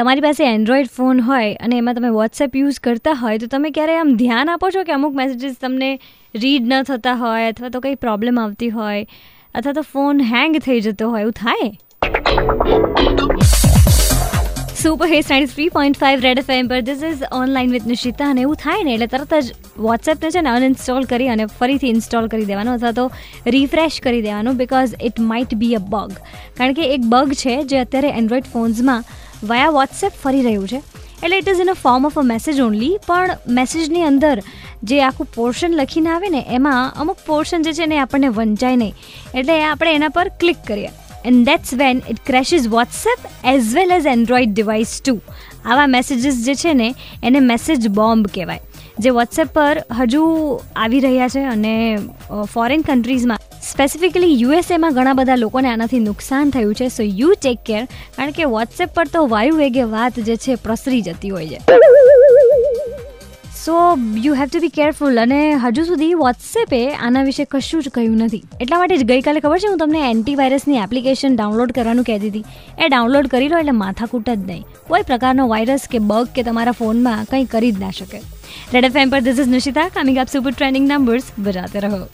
તમારી પાસે Android phone હોય અને એમાં તમે વોટ્સએપ યુઝ કરતા હોય, તો તમે ક્યારે આમ ધ્યાન આપો છો કે અમુક મેસેજીસ તમને રીડ ન થતા હોય અથવા તો કંઈ પ્રોબ્લેમ આવતી હોય અથવા તો ફોન હેંગ થઈ જતો હોય? એવું થાય? Super hit ninety three point five red F M પર. This is online with Nishita અને એવું થાય ને એટલે તરત જ વોટ્સએપને છે ને અનઇન્સ્ટોલ કરી અને ફરીથી ઇન્સ્ટોલ કરી દેવાનો અથવા તો રિફ્રેશ કરી દેવાનું because it might be a bug કારણ કે એક બગ છે જે અત્યારે એન્ડ્રોઈડ ફોન્સમાં વયા વોટ્સએપ ફરી રહ્યું છે. એટલે it is in a form of a message only પણ મેસેજની અંદર જે આખું પોર્શન લખીને આવે ને, એમાં અમુક પોર્શન જે છે ને આપણને વંચાય નહીં. એટલે આપણે એના પર ક્લિક કરીએ. And that's when it crashes WhatsApp as well as Android device to આવા મેસેજીસ જે છે ને, એને મેસેજ બોમ્બ કહેવાય. જે વોટ્સએપ પર હજુ આવી રહ્યા છે અને ફોરેન કન્ટ્રીઝમાં સ્પેસિફિકલી યુએસએમાં ઘણા બધા લોકોને આનાથી નુકસાન થયું છે. સો યુ ટેક કેર કારણ કે વોટ્સએપ પર તો વાયુ વેગે વાત જે છે, પ્રસરી જતી હોય છે. So you have to be careful અને હજુ સુધી વોટ્સએપે આના વિશે કશું જ કહ્યું નથી. એટલા માટે જ ગઈકાલે ખબર છે, હું તમને એન્ટીવાયરસની એપ્લિકેશન ડાઉનલોડ કરવાનું કહેતી હતી. એ ડાઉનલોડ કરી લો, એટલે માથાકૂટ જ નહીં. કોઈ પ્રકારનો વાયરસ કે બગ કે તમારા ફોનમાં કંઈ કરી જ ના શકે. રેડ એફ એમ પર this is Nishita coming up super trending numbers બજાતે રહો.